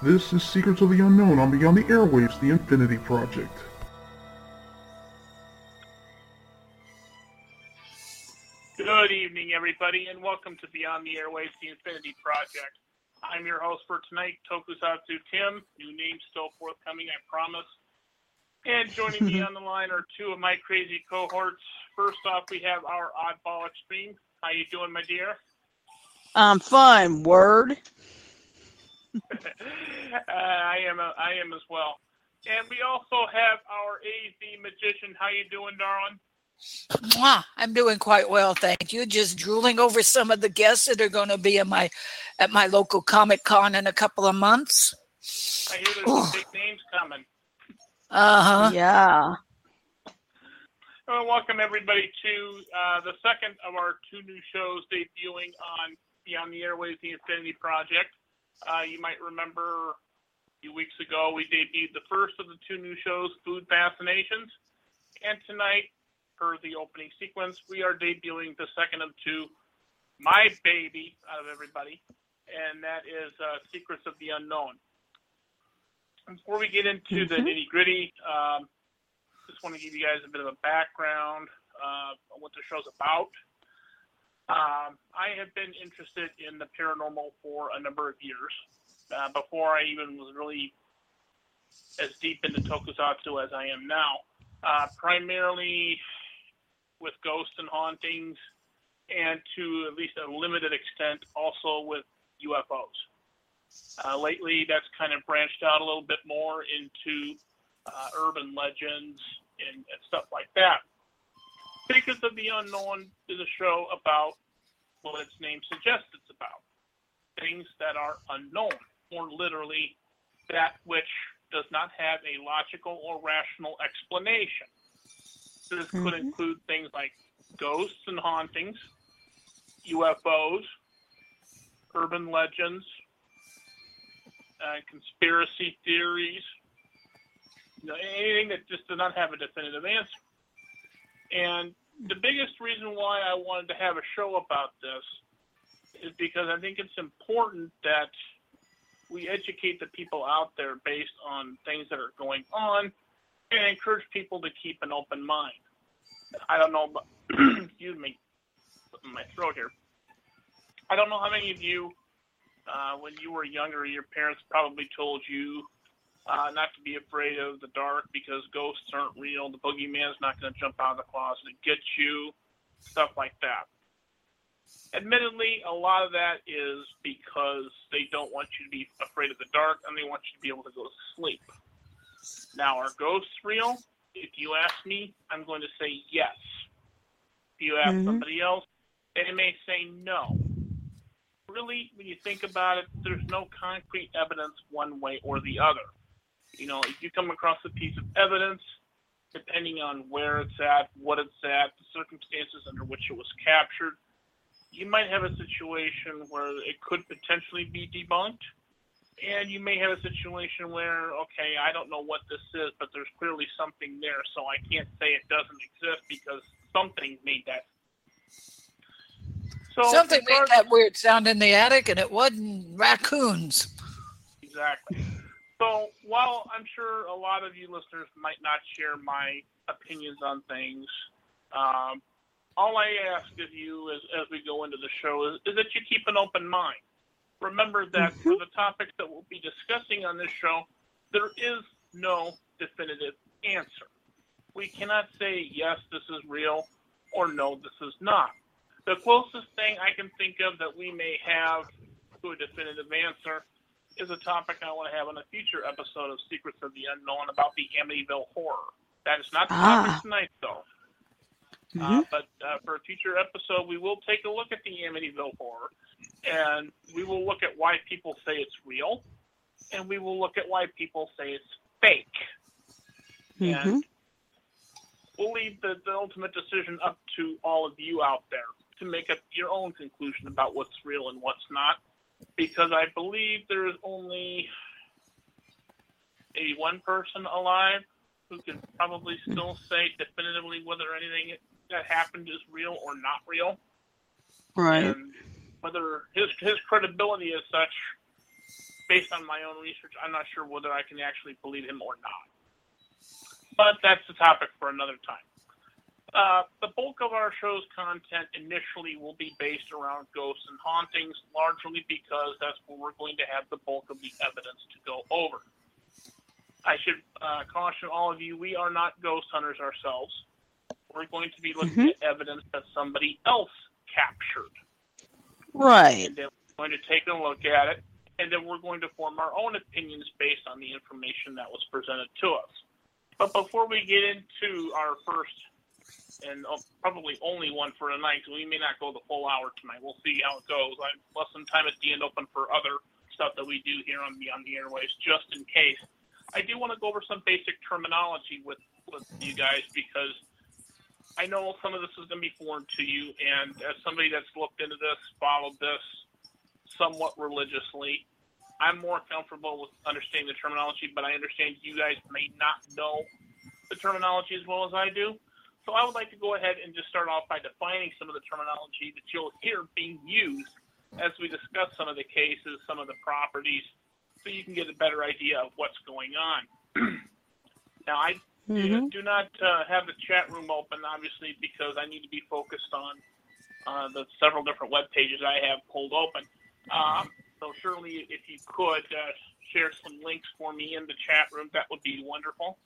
This is Secrets of the Unknown on Beyond the Airwaves, the Infinity Project. Everybody, and welcome to Beyond the Airwaves, the Infinity Project. I'm your host for tonight, Tokusatsu Tim. New name still forthcoming, I promise. And joining me on the line are two of my crazy cohorts. First off, we have our oddball extreme. How you doing, my dear? I'm fine. Word. uh, I am. A, I am as well. And we also have our AZ magician. How you doing, darling? Mwah, I'm doing quite well, thank you. Just drooling over some of the guests that are going to be at my at my local Comic Con in a couple of months. I hear there's some big names coming. Uh huh. Yeah. Well, welcome everybody to uh, the second of our two new shows debuting on Beyond the Airwaves, the Infinity Project. Uh, you might remember a few weeks ago we debuted the first of the two new shows, Food Fascinations, and tonight per the opening sequence, we are debuting the second of two, my baby out of everybody, and that is uh, Secrets of the Unknown. Before we get into the Mhm. nitty gritty, um, just want to give you guys a bit of a background uh, on what the show's about. Um, I have been interested in the paranormal for a number of years. Uh, before I even was really as deep into tokusatsu as I am now. Uh, primarily with ghosts and hauntings, and to at least a limited extent, also with UFOs. Uh, lately, that's kind of branched out a little bit more into uh, urban legends and, and stuff like that. Secrets of the Unknown is a show about what its name suggests it's about things that are unknown, or literally that which does not have a logical or rational explanation. This could Mhm. include things like ghosts and hauntings, UFOs, urban legends, uh, conspiracy theories, you know, anything that just does not have a definitive answer. And the biggest reason why I wanted to have a show about this is because I think it's important that we educate the people out there based on things that are going on and encourage people to keep an open mind. I don't know, but excuse me, my throat here. I don't know how many of you, uh, when you were younger, your parents probably told you uh, not to be afraid of the dark because ghosts aren't real. The boogeyman's not going to jump out of the closet and get you, stuff like that. Admittedly, a lot of that is because they don't want you to be afraid of the dark and they want you to be able to go to sleep. Now, are ghosts real? If you ask me, I'm going to say yes. If you ask Mhm. somebody else, they may say no. Really, when you think about it, there's no concrete evidence one way or the other. You know, if you come across a piece of evidence, depending on where it's at, what it's at, the circumstances under which it was captured, you might have a situation where it could potentially be debunked. And you may have a situation where, okay, I don't know what this is, but there's clearly something there, so I can't say it doesn't exist because something made that. So Something made that weird sound in the attic, and it wasn't raccoons. Exactly. So while I'm sure a lot of you listeners might not share my opinions on things, um, all I ask of you as, as we go into the show is, is that you keep an open mind. Remember that for the topics that we'll be discussing on this show, there is no definitive answer. We cannot say, yes, this is real, or no, this is not. The closest thing I can think of that we may have to a definitive answer is a topic I want to have on a future episode of Secrets of the Unknown about the Amityville Horror. That is not the Ah. topic tonight, though. Uh, Mhm. but uh, for a future episode, we will take a look at the Amityville Horror, and we will look at why people say it's real, and we will look at why people say it's fake. Mhm. we'll leave the, the ultimate decision up to all of you out there to make up your own conclusion about what's real and what's not. Because I believe there is only maybe one person alive who can probably still say definitively whether anything that happened is real or not real. Right. And whether his his credibility is such, based on my own research, I'm not sure whether I can actually believe him or not. But that's the topic for another time. Uh, the bulk of our show's content initially will be based around ghosts and hauntings, largely because that's where we're going to have the bulk of the evidence to go over. I should uh, caution all of you: we are not ghost hunters ourselves. We're going to be looking Mhm. at evidence that somebody else captured Right. and then we're going to take a look at it, and then we're going to form our own opinions based on the information that was presented to us. But before we get into our first and uh, probably only one for tonight, we may not go the full hour tonight. We'll see how it goes. I left some time at the end open for other stuff that we do here on the on the airways, just in case. I do want to go over some basic terminology with with you guys because I know some of this is going to be foreign to you, and as somebody that's looked into this, followed this somewhat religiously, I'm more comfortable with understanding the terminology, but I understand you guys may not know the terminology as well as I do. So I would like to go ahead and just start off by defining some of the terminology that you'll hear being used as we discuss some of the cases, some of the properties, so you can get a better idea of what's going on. now, I hmm do, do not uh, have the chat room open, obviously, because I need to be focused on uh, the several different web pages I have pulled open. Um, so, Shirley, if you could uh, share some links for me in the chat room, that would be wonderful.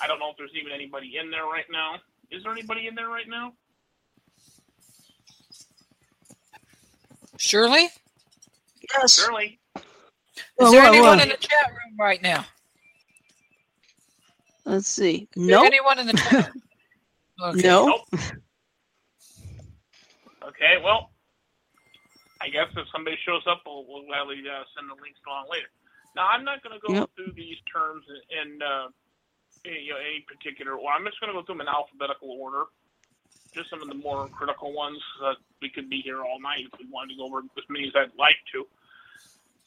I don't know if there's even anybody in there right now. Is there anybody in there right now? Shirley, Yes. Shirley. is Well, there well, anyone well. in the chat room right now? Let's see. Is there Nope. anyone in the chat room? Okay. No. Nope. Okay, well, I guess if somebody shows up, we'll, we'll gladly uh, send the links along later. Now, I'm not going to go Yep. through these terms in, in uh, any, you know, any particular order. I'm just going to go through them in alphabetical order. Just some of the more critical ones. Uh, we could be here all night if we wanted to go over as many as I'd like to.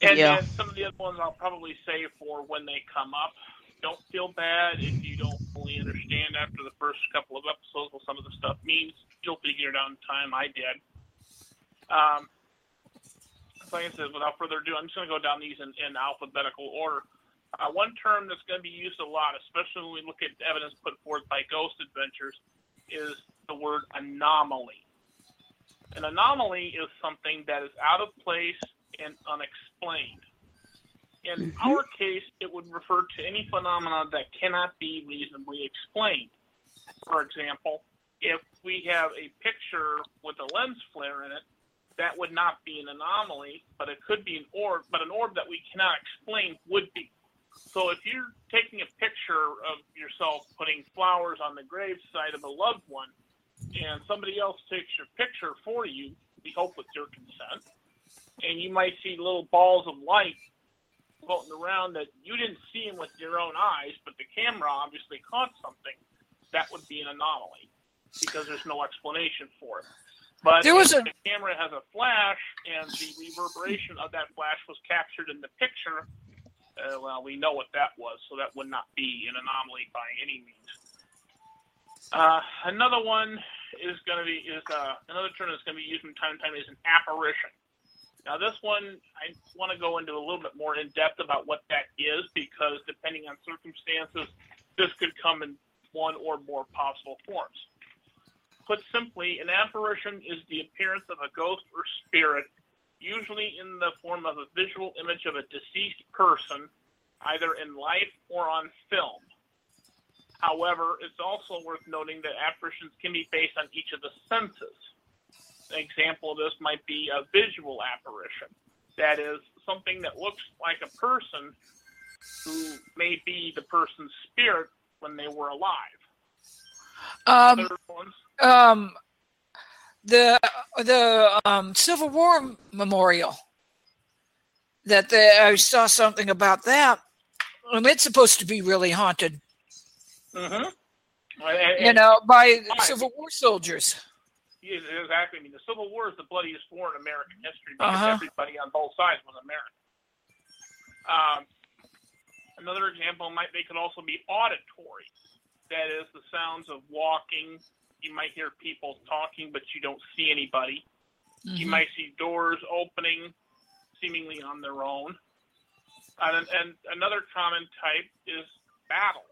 And Yeah. then some of the other ones I'll probably save for when they come up. Don't feel bad if you don't fully understand after the first couple of episodes what some of the stuff means. You'll figure it out in time. I did. Um, like I said, without further ado, I'm just going to go down these in, in alphabetical order. Uh, one term that's going to be used a lot, especially when we look at evidence put forth by Ghost Adventures, is the word anomaly. An anomaly is something that is out of place and unexplained. In Mhm. our case, it would refer to any phenomena that cannot be reasonably explained. For example, if we have a picture with a lens flare in it, that would not be an anomaly, but it could be an orb, but an orb that we cannot explain would be. So if you're taking a picture of yourself putting flowers on the graveside of a loved one, and somebody else takes your picture for you, we hope with your consent, and you might see little balls of light floating around that you didn't see them with your own eyes, but the camera obviously caught something, that would be an anomaly because there's no explanation for it. But There was if a- the camera has a flash and the reverberation of that flash was captured in the picture, uh, well, we know what that was, so that would not be an anomaly by any means. Uh, another one is going to be is uh, another term that's going to be used from time to time is an apparition. Now, this one I want to go into a little bit more in depth about what that is because depending on circumstances, this could come in one or more possible forms. Put simply, an apparition is the appearance of a ghost or spirit, usually in the form of a visual image of a deceased person, either in life or on film. However, it's also worth noting that apparitions can be based on each of the senses. An example of this might be a visual apparition. That is something that looks like a person who may be the person's spirit when they were alive. Um, um, the the um, Civil War memorial that the, I saw something about that. Um, it's supposed to be really haunted. hmm And- you know, by? Civil War soldiers. Yeah, exactly. I mean, the Civil War is the bloodiest war in American history because Uh-huh. everybody on both sides was American. Um, another example might they could also be auditory. That is the sounds of walking. You might hear people talking, but you don't see anybody. You Mhm. might see doors opening, seemingly on their own. And, and another common type is battle.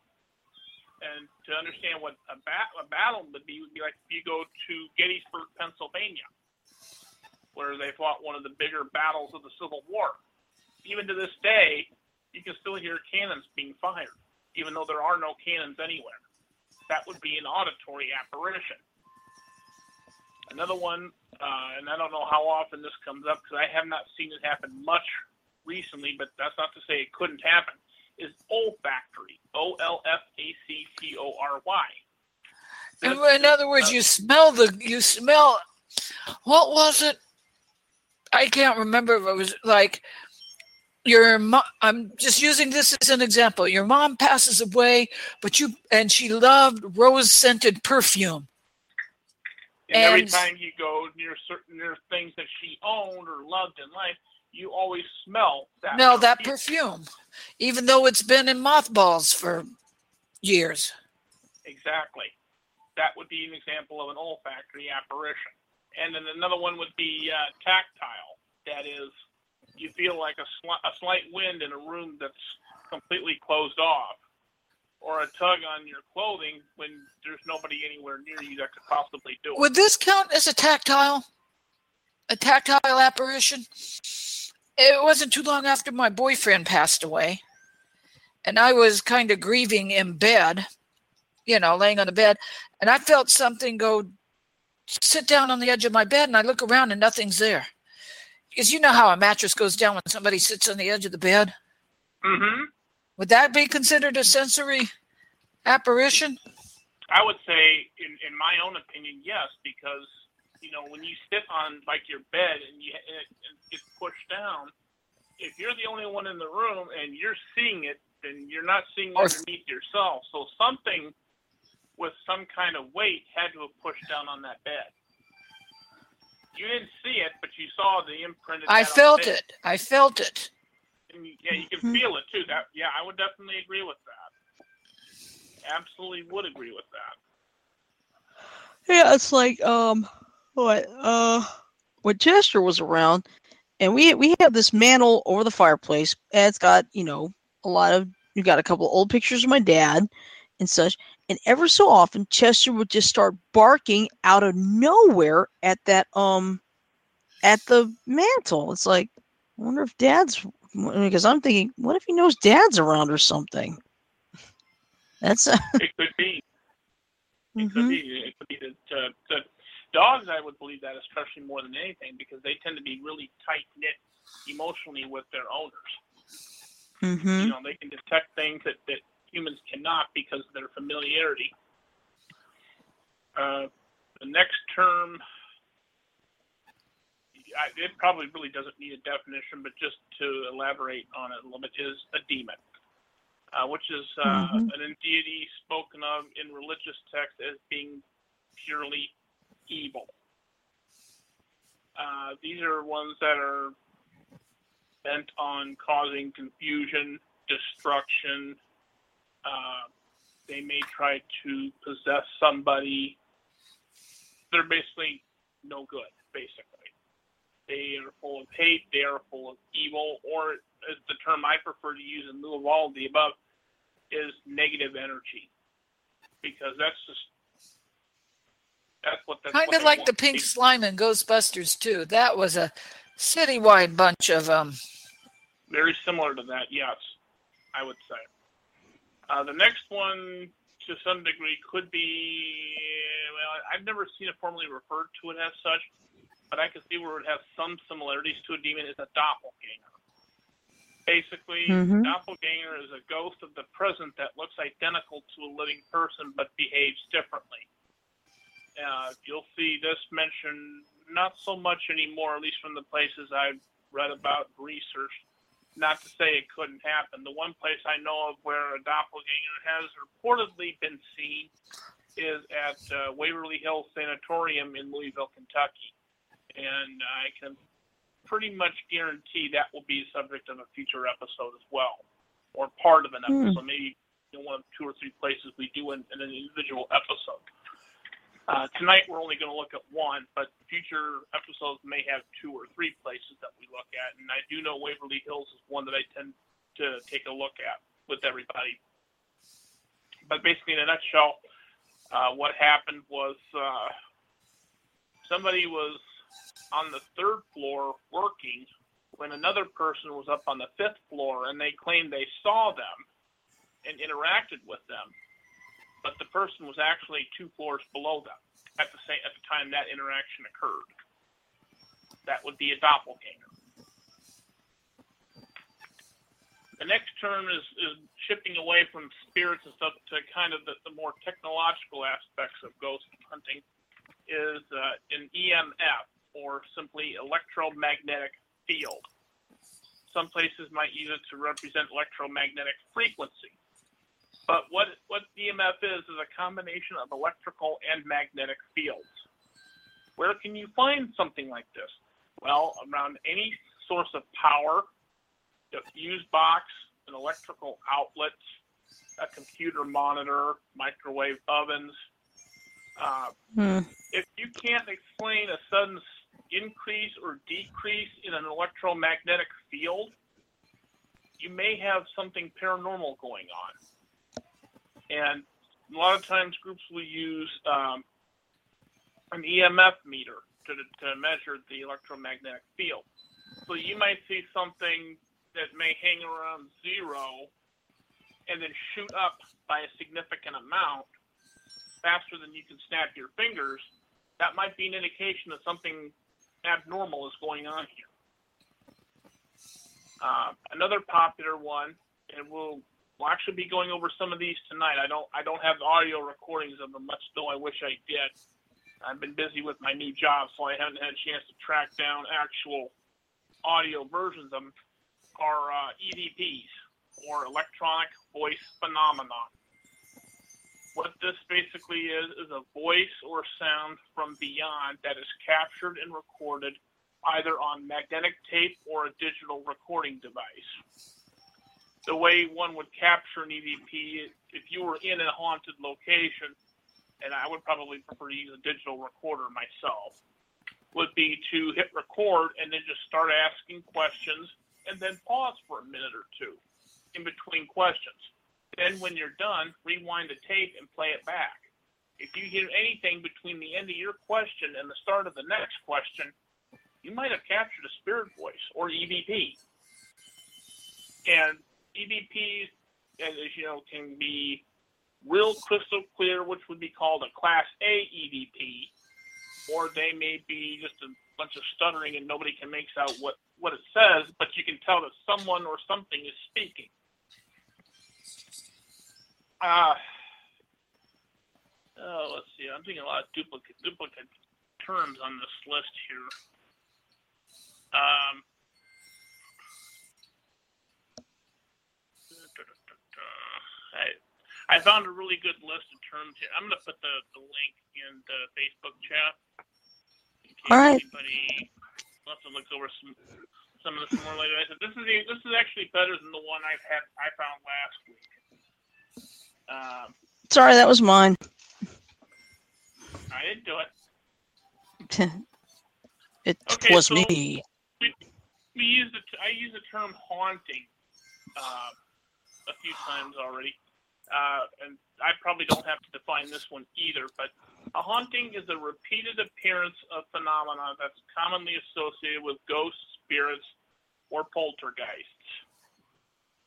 And to understand what a, bat, a battle would be, would be like if you go to Gettysburg, Pennsylvania, where they fought one of the bigger battles of the Civil War. Even to this day, you can still hear cannons being fired, even though there are no cannons anywhere. That would be an auditory apparition. Another one, uh, and I don't know how often this comes up because I have not seen it happen much recently, but that's not to say it couldn't happen, is olfactory. O L F A C T O R Y. In, other words, uh, you smell the you smell. What was it? I can't remember if it was like your mom. I'm just using this as an example. Your mom passes away, but you and she loved rose scented perfume. And, every time you go near certain near things that she owned or loved in life, you always smell that. Smell that perfume. perfume, even though it's been in mothballs for years. Exactly. That would be an example of an olfactory apparition. And then another one would be uh, tactile. That is, you feel like a, sli- a slight wind in a room that's completely closed off, or a tug on your clothing when there's nobody anywhere near you that could possibly do it. Would this count as a tactile? A tactile apparition? It wasn't too long after my boyfriend passed away, and I was kind of grieving in bed, you know, laying on the bed, and I felt something go sit down on the edge of my bed, and I look around and nothing's there. Because you know how a mattress goes down when somebody sits on the edge of the bed? Mm-hmm. Would that be considered a sensory apparition? I would say, in, in my own opinion, yes, because you know when you sit on like your bed and you and it, and it gets pushed down, if you're the only one in the room and you're seeing it, then you're not seeing underneath yourself. So something with some kind of weight had to have pushed down on that bed. You didn't see it, but you saw the imprint. I had on the felt it. I felt it. And you, yeah, you can feel it too. That yeah, I would definitely agree with that. Absolutely would agree with that. Yeah, it's like um, what uh, when Chester was around, and we we have this mantle over the fireplace, and it's got you know a lot of you got a couple of old pictures of my dad and such, and ever so often Chester would just start barking out of nowhere at that um, at the mantle. It's like, I wonder if Dad's because I'm thinking, what if he knows Dad's around or something? That's uh, It could be. It could mhm. be. It could be that uh, the dogs. I would believe that especially more than anything because they tend to be really tight knit emotionally with their owners. Mhm. You know, they can detect things that, that humans cannot because of their familiarity. Uh, the next term, I, it probably really doesn't need a definition, but just to elaborate on it a little bit, is a demon, uh, which is uh, Mhm. an deity spoken of in religious texts as being purely evil. Uh, these are ones that are bent on causing confusion, destruction. Uh, they may try to possess somebody. They're basically no good, basically. They are full of hate, they are full of evil, or as the term I prefer to use in lieu of all of the above, is negative energy. Because that's just that's what that's Kind of like the pink They- slime in Ghostbusters too. That was a citywide bunch of um. Very similar to that, yes, I would say. Uh, the next one, to some degree, could be well, I've never seen it formally referred to it as such, but I can see where it has some similarities to a demon. Is a doppelganger. Basically, Mhm. doppelganger is a ghost of the present that looks identical to a living person but behaves differently. Uh, you'll see this mentioned not so much anymore, at least from the places I've read about and researched. Not to say it couldn't happen. The one place I know of where a doppelganger has reportedly been seen is at uh, Waverly Hills Sanatorium in Louisville, Kentucky. And I can pretty much guarantee that will be a subject of a future episode as well, or part of an Hmm. episode, maybe in one of two or three places we do in an individual episode. Uh, tonight we're only going to look at one, but future episodes may have two or three places that we look at. And I do know Waverly Hills is one that I tend to take a look at with everybody. But basically, in a nutshell, uh, what happened was uh, somebody was on the third floor working when another person was up on the fifth floor, and they claimed they saw them and interacted with them but the person was actually two floors below them at the same at the time that interaction occurred. That would be a doppelganger. The next term is, is shifting away from spirits and stuff to kind of the, the more technological aspects of ghost hunting is uh, an EMF or simply electromagnetic field. Some places might use it to represent electromagnetic frequency. But what what EMF is is a combination of electrical and magnetic fields. Where can you find something like this? Well, around any source of power, a fuse box, an electrical outlet, a computer monitor, microwave ovens. Uh, Hmm. if you can't explain a sudden increase or decrease in an electromagnetic field, you may have something paranormal going on. And a lot of times groups will use um, an EMF meter to, to measure the electromagnetic field. So you might see something that may hang around zero and then shoot up by a significant amount faster than you can snap your fingers. That might be an indication that something abnormal is going on here. Uh, another popular one, and we'll we'll actually be going over some of these tonight. I don't I don't have audio recordings of them much though I wish I did. I've been busy with my new job, so I haven't had a chance to track down actual audio versions of them. Are uh, EVPs or electronic voice phenomenon. What this basically is is a voice or sound from beyond that is captured and recorded either on magnetic tape or a digital recording device the way one would capture an EVP if you were in a haunted location, and I would probably prefer to use a digital recorder myself, would be to hit record and then just start asking questions and then pause for a minute or two in between questions. Then, when you're done, rewind the tape and play it back. If you hear anything between the end of your question and the start of the next question, you might have captured a spirit voice or EVP. And EVPs, as you know, can be real crystal clear, which would be called a Class A EVP, or they may be just a bunch of stuttering and nobody can make out what, what it says, but you can tell that someone or something is speaking. Uh, oh, let's see. I'm seeing a lot of duplicate duplicate terms on this list here. Um, I, I found a really good list of terms here. I'm going to put the, the link in the Facebook chat. In case All right. anybody wants to look over some some of this more later. I said this is this is actually better than the one I've had I found last week. Um, Sorry, that was mine. I didn't do it. it Okay, was so- me. we use the t- I use the term haunting uh, a few times already, uh, and I probably don't have to define this one either. But a haunting is a repeated appearance of phenomena that's commonly associated with ghosts, spirits, or poltergeists.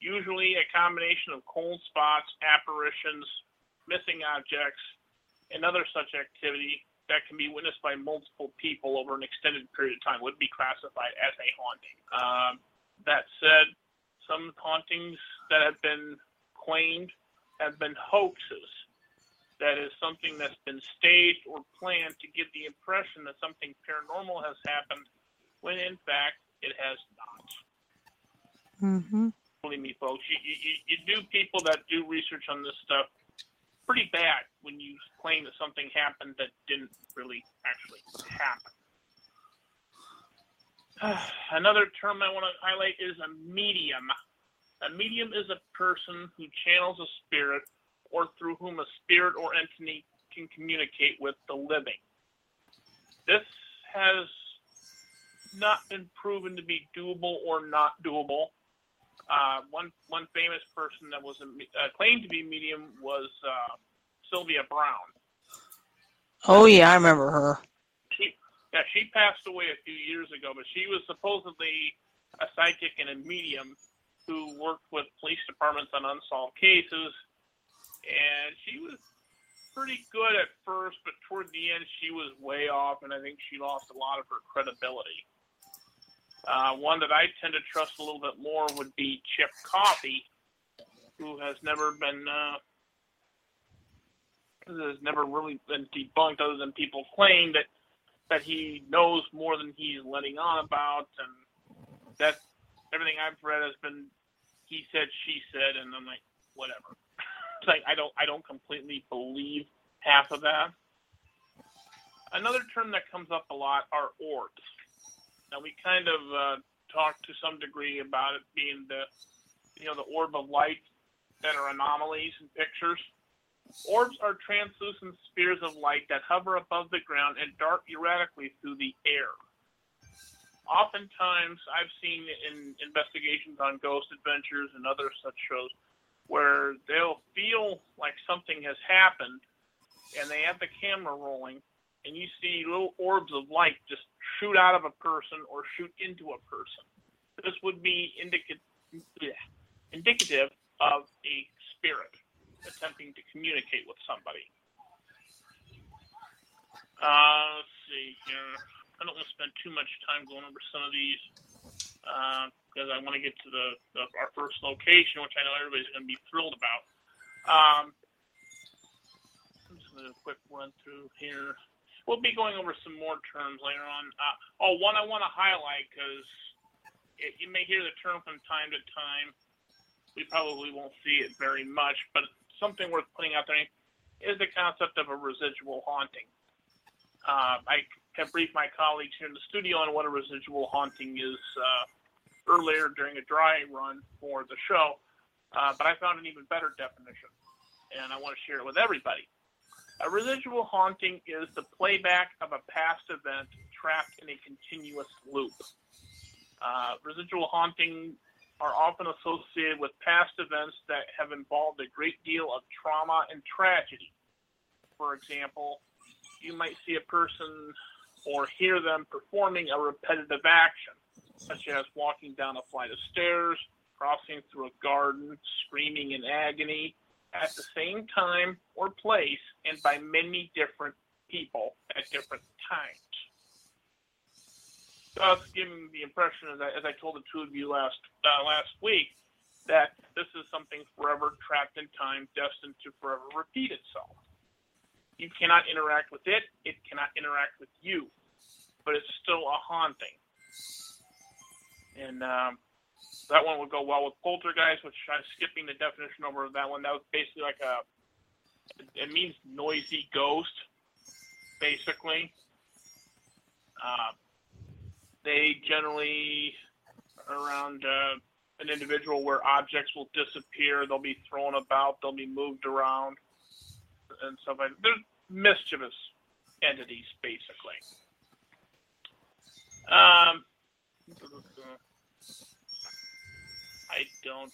Usually, a combination of cold spots, apparitions, missing objects, and other such activity that can be witnessed by multiple people over an extended period of time would be classified as a haunting. Um, that said, some hauntings that have been claimed have been hoaxes. That is something that's been staged or planned to give the impression that something paranormal has happened, when in fact it has not. Mm-hmm. Believe me, folks, you, you, you do people that do research on this stuff pretty bad when you claim that something happened that didn't really actually happen. Another term I want to highlight is a medium. A medium is a person who channels a spirit or through whom a spirit or entity can communicate with the living. This has not been proven to be doable or not doable. Uh, one one famous person that was a, uh, claimed to be medium was uh, Sylvia Browne. Oh yeah, I remember her. She yeah she passed away a few years ago, but she was supposedly a psychic and a medium who worked with police departments on unsolved cases, and she was pretty good at first, but toward the end she was way off, and I think she lost a lot of her credibility. Uh, one that I tend to trust a little bit more would be Chip Coffey, who has never been uh, has never really been debunked, other than people claim that that he knows more than he's letting on about, and that everything I've read has been he said, she said, and I'm like, whatever. like I don't I don't completely believe half of that. Another term that comes up a lot are orbs. Now we kind of uh, talked to some degree about it being the, you know, the orb of light that are anomalies in pictures. Orbs are translucent spheres of light that hover above the ground and dart erratically through the air. Oftentimes, I've seen in investigations on Ghost Adventures and other such shows where they'll feel like something has happened and they have the camera rolling and you see little orbs of light just shoot out of a person or shoot into a person. This would be indica- indicative of a spirit attempting to communicate with somebody. Uh, let's see here. I don't want to spend too much time going over some of these because uh, I want to get to the, the, our first location, which I know everybody's going to be thrilled about. Um, just going to do a quick run through here we'll be going over some more terms later on. Uh, oh, one I want to highlight because you may hear the term from time to time. We probably won't see it very much, but something worth putting out there is the concept of a residual haunting. Uh, I have briefed my colleagues here in the studio on what a residual haunting is uh, earlier during a dry run for the show, uh, but I found an even better definition, and I want to share it with everybody. A residual haunting is the playback of a past event trapped in a continuous loop. Uh, residual haunting are often associated with past events that have involved a great deal of trauma and tragedy. For example, you might see a person or hear them performing a repetitive action, such as walking down a flight of stairs, crossing through a garden, screaming in agony, at the same time or place and by many different people at different times. Thus, giving the impression, as I, as I told the two of you last uh, last week, that this is something forever trapped in time, destined to forever repeat itself. You cannot interact with it; it cannot interact with you, but it's still a haunting. And um, that one would go well with poltergeist, which I'm skipping the definition over that one. That was basically like a, it means noisy ghost, basically. Uh, they generally around uh, an individual where objects will disappear, they'll be thrown about, they'll be moved around, and stuff like that. They're mischievous entities, basically. Um, I don't.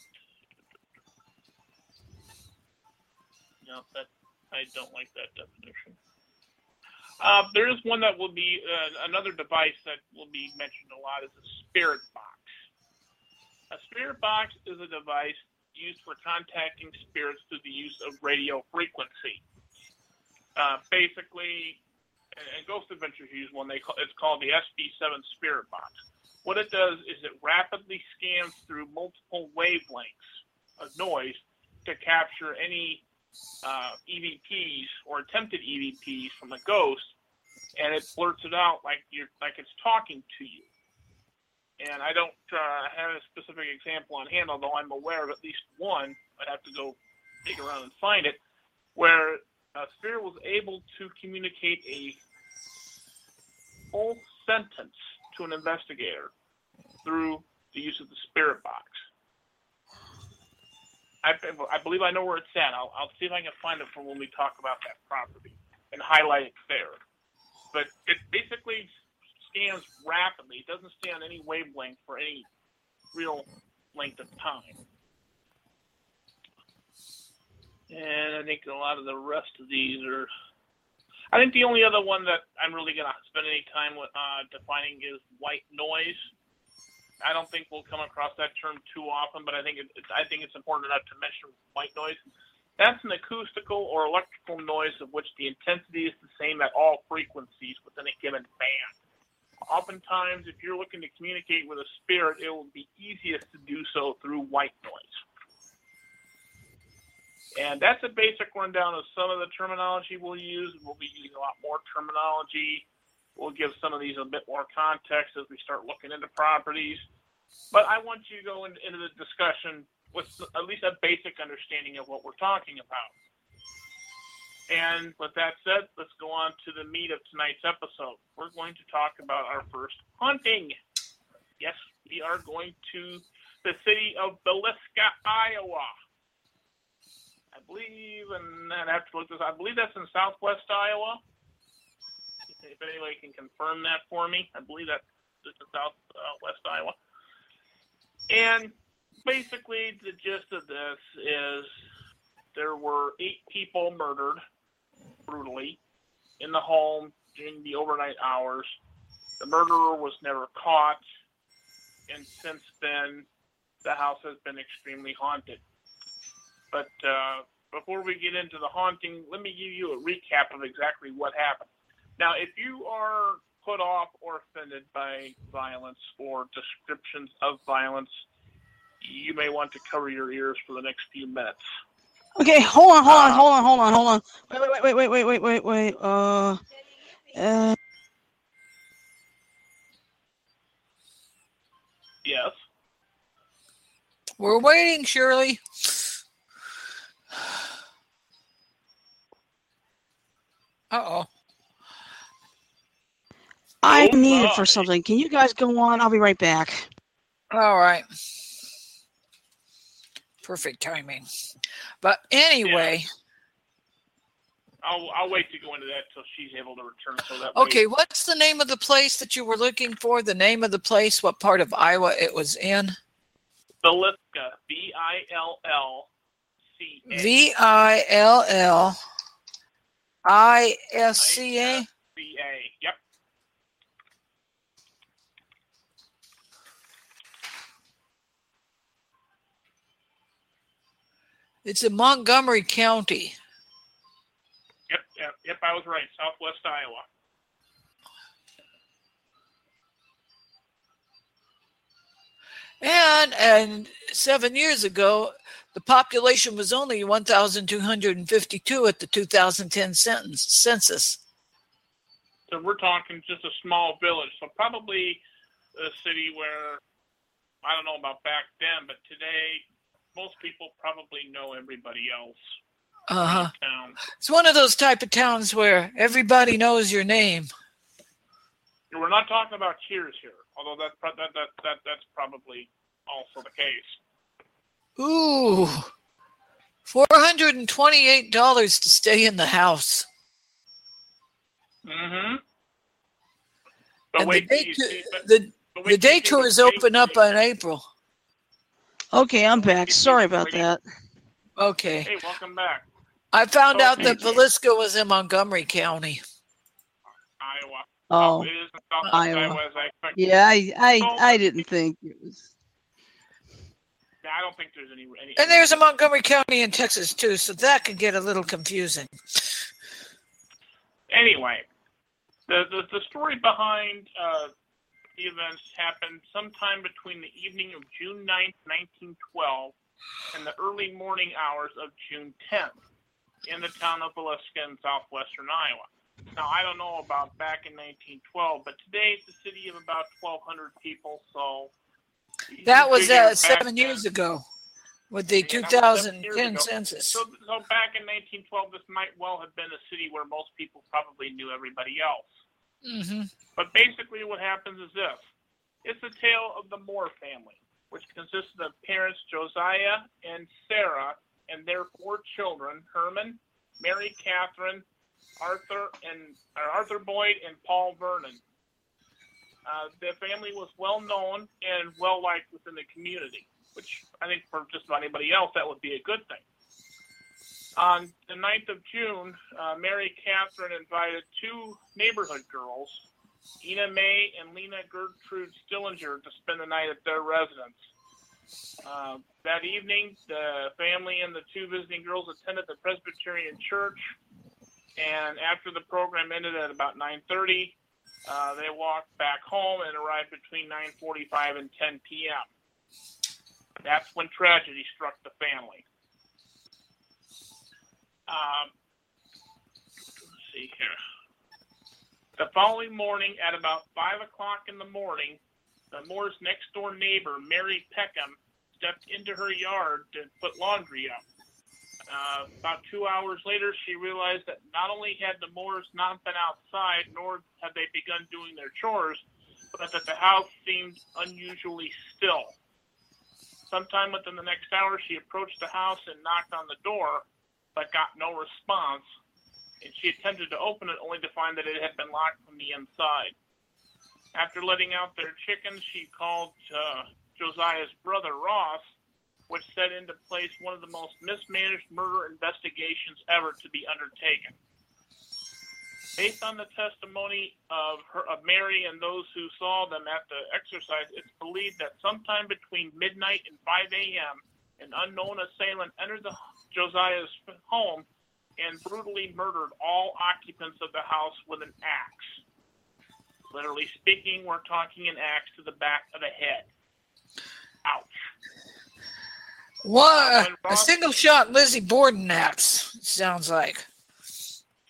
No, that I don't like that definition. Uh, there is one that will be uh, another device that will be mentioned a lot is a spirit box. A spirit box is a device used for contacting spirits through the use of radio frequency. Uh, basically, and Ghost Adventures use one. They call, it's called the SB7 Spirit Box. What it does is it rapidly scans through multiple wavelengths of noise to capture any uh, EVPs or attempted EVPs from the ghost, and it blurts it out like you're like it's talking to you. And I don't uh, have a specific example on hand, although I'm aware of at least one. I'd have to go dig around and find it, where Uh, a spirit was able to communicate a full sentence to an investigator through the use of the spirit box. I, I believe I know where it's at. I'll, I'll see if I can find it for when we talk about that property and highlight it there. But it basically scans rapidly. It doesn't stay on any wavelength for any real length of time. And I think a lot of the rest of these are. I think the only other one that I'm really going to spend any time with uh, defining is white noise. I don't think we'll come across that term too often, but I think it, it's I think it's important enough to mention white noise. That's an acoustical or electrical noise of which the intensity is the same at all frequencies within a given band. Oftentimes, if you're looking to communicate with a spirit, it will be easiest to do so through white noise. And that's a basic rundown of some of the terminology we'll use. We'll be using a lot more terminology We'll give some of these a bit more context as we start looking into properties. But I want you to go in, into the discussion with at least a basic understanding of what we're talking about. And with that said, let's go on to the meat of tonight's episode. We're going to talk about our first hunting. Yes, we are going to the city of Villisca, Iowa. I believe, and I have to look this. I believe that's in southwest Iowa if anybody can confirm that for me. I believe that's just in southwest uh, Iowa. And basically, the gist of this is there were eight people murdered brutally in the home during the overnight hours. The murderer was never caught, and since then, the house has been extremely haunted. But uh, before we get into the haunting, let me give you a recap of exactly what happened. Now, if you are put off or offended by violence or descriptions of violence, you may want to cover your ears for the next few minutes. Okay, hold on, hold on, uh, hold on, hold on, hold on. Wait, wait, wait, wait, wait, wait, wait, wait. Uh, uh. Yes. We're waiting, Shirley. Uh oh. I oh, need it for something. Can you guys go on? I'll be right back. All right. Perfect timing. But anyway. Yeah. I'll, I'll wait to go into that until she's able to return. So that okay, way. what's the name of the place that you were looking for? The name of the place, what part of Iowa it was in? Villisca, V I L L C A. V I L L I S C A. C A. Yep. It's in Montgomery County. Yep, yep, yep. I was right. Southwest Iowa. And and seven years ago, the population was only 1,252 at the 2010 sentence, census. So we're talking just a small village. So probably a city where I don't know about back then, but today most people probably know everybody else. Uh huh. It's one of those type of towns where everybody knows your name. We're not talking about Cheers here, although that that that, that that's probably also the case. Ooh, four hundred and twenty-eight dollars to stay in the house. Mm-hmm. and the day, see, but, the, the day tours open up on April. Okay, I'm back. Sorry about that. Okay. Hey, welcome back. I found out that Villisca was in Montgomery County. Iowa. Oh, oh Iowa. I yeah, I I, I didn't think it was. I don't think there's any, any. And there's a Montgomery County in Texas too, so that could get a little confusing. Anyway, the the, the story behind uh, the events happened sometime between the evening of June 9th, 1912, and the early morning hours of June 10th in the town of Villisca in southwestern Iowa. Now, I don't know about back in 1912, but today it's a city of about 1,200 people, so. That was uh, seven years ago. with the Yeah, that was seven 2010 census. So, so back in 1912, this might well have been a city where most people probably knew everybody else. hmm But basically, what happens is this it's the tale of the Moore family, which consisted of parents Josiah and Sarah and their four children Herman, Mary Catherine, Arthur, and Arthur Boyd, and Paul Vernon. Uh, the family was well known and well liked within the community, which I think for just about anybody else, that would be a good thing. On the 9th of June, uh, Mary Catherine invited two neighborhood girls, Ina Mae and Lena Gertrude Stillinger, to spend the night at their residence. Uh, that evening, the family and the two visiting girls attended the Presbyterian Church, and after the program ended at about 9:30, uh, they walked back home and arrived between 9:45 and 10 p.m. That's when tragedy struck the family. Um, let's see here. The following morning, at about five o'clock in the morning, the Moore's next door neighbor, Mary Peckham, stepped into her yard to put laundry up. Uh, about two hours later, she realized that not only had the Moores not been outside, nor had they begun doing their chores, but that the house seemed unusually still. Sometime within the next hour, she approached the house and knocked on the door, but got no response. And she attempted to open it only to find that it had been locked from the inside. After letting out their chickens, she called uh, Josiah's brother Ross, which set into place one of the most mismanaged murder investigations ever to be undertaken. Based on the testimony of her of Mary and those who saw them at the exercise, it's believed that sometime between midnight and 5 a.m., an unknown assailant entered the Josiah's home and brutally murdered all occupants of the house with an axe. Literally speaking, we're talking an axe to the back of the head. Ouch. What And a single shot Lizzie Borden axe sounds like.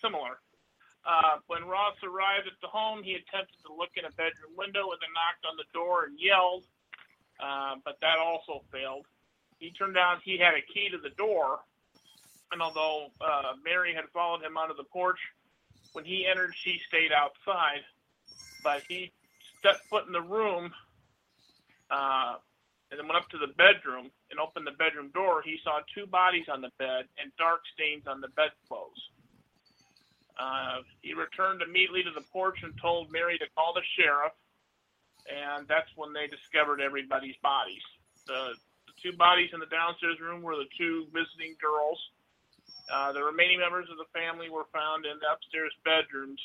Similar. Uh, when Ross arrived at the home, he attempted to look in a bedroom window and then knocked on the door and yelled, uh, but that also failed. He turned out he had a key to the door, and although uh, Mary had followed him onto the porch, when he entered, she stayed outside. But he stepped foot in the room uh, and then went up to the bedroom and opened the bedroom door. He saw two bodies on the bed and dark stains on the bedclothes. Uh, he returned immediately to the porch and told Mary to call the sheriff, and that's when they discovered everybody's bodies. The, the two bodies in the downstairs room were the two visiting girls. Uh, the remaining members of the family were found in the upstairs bedrooms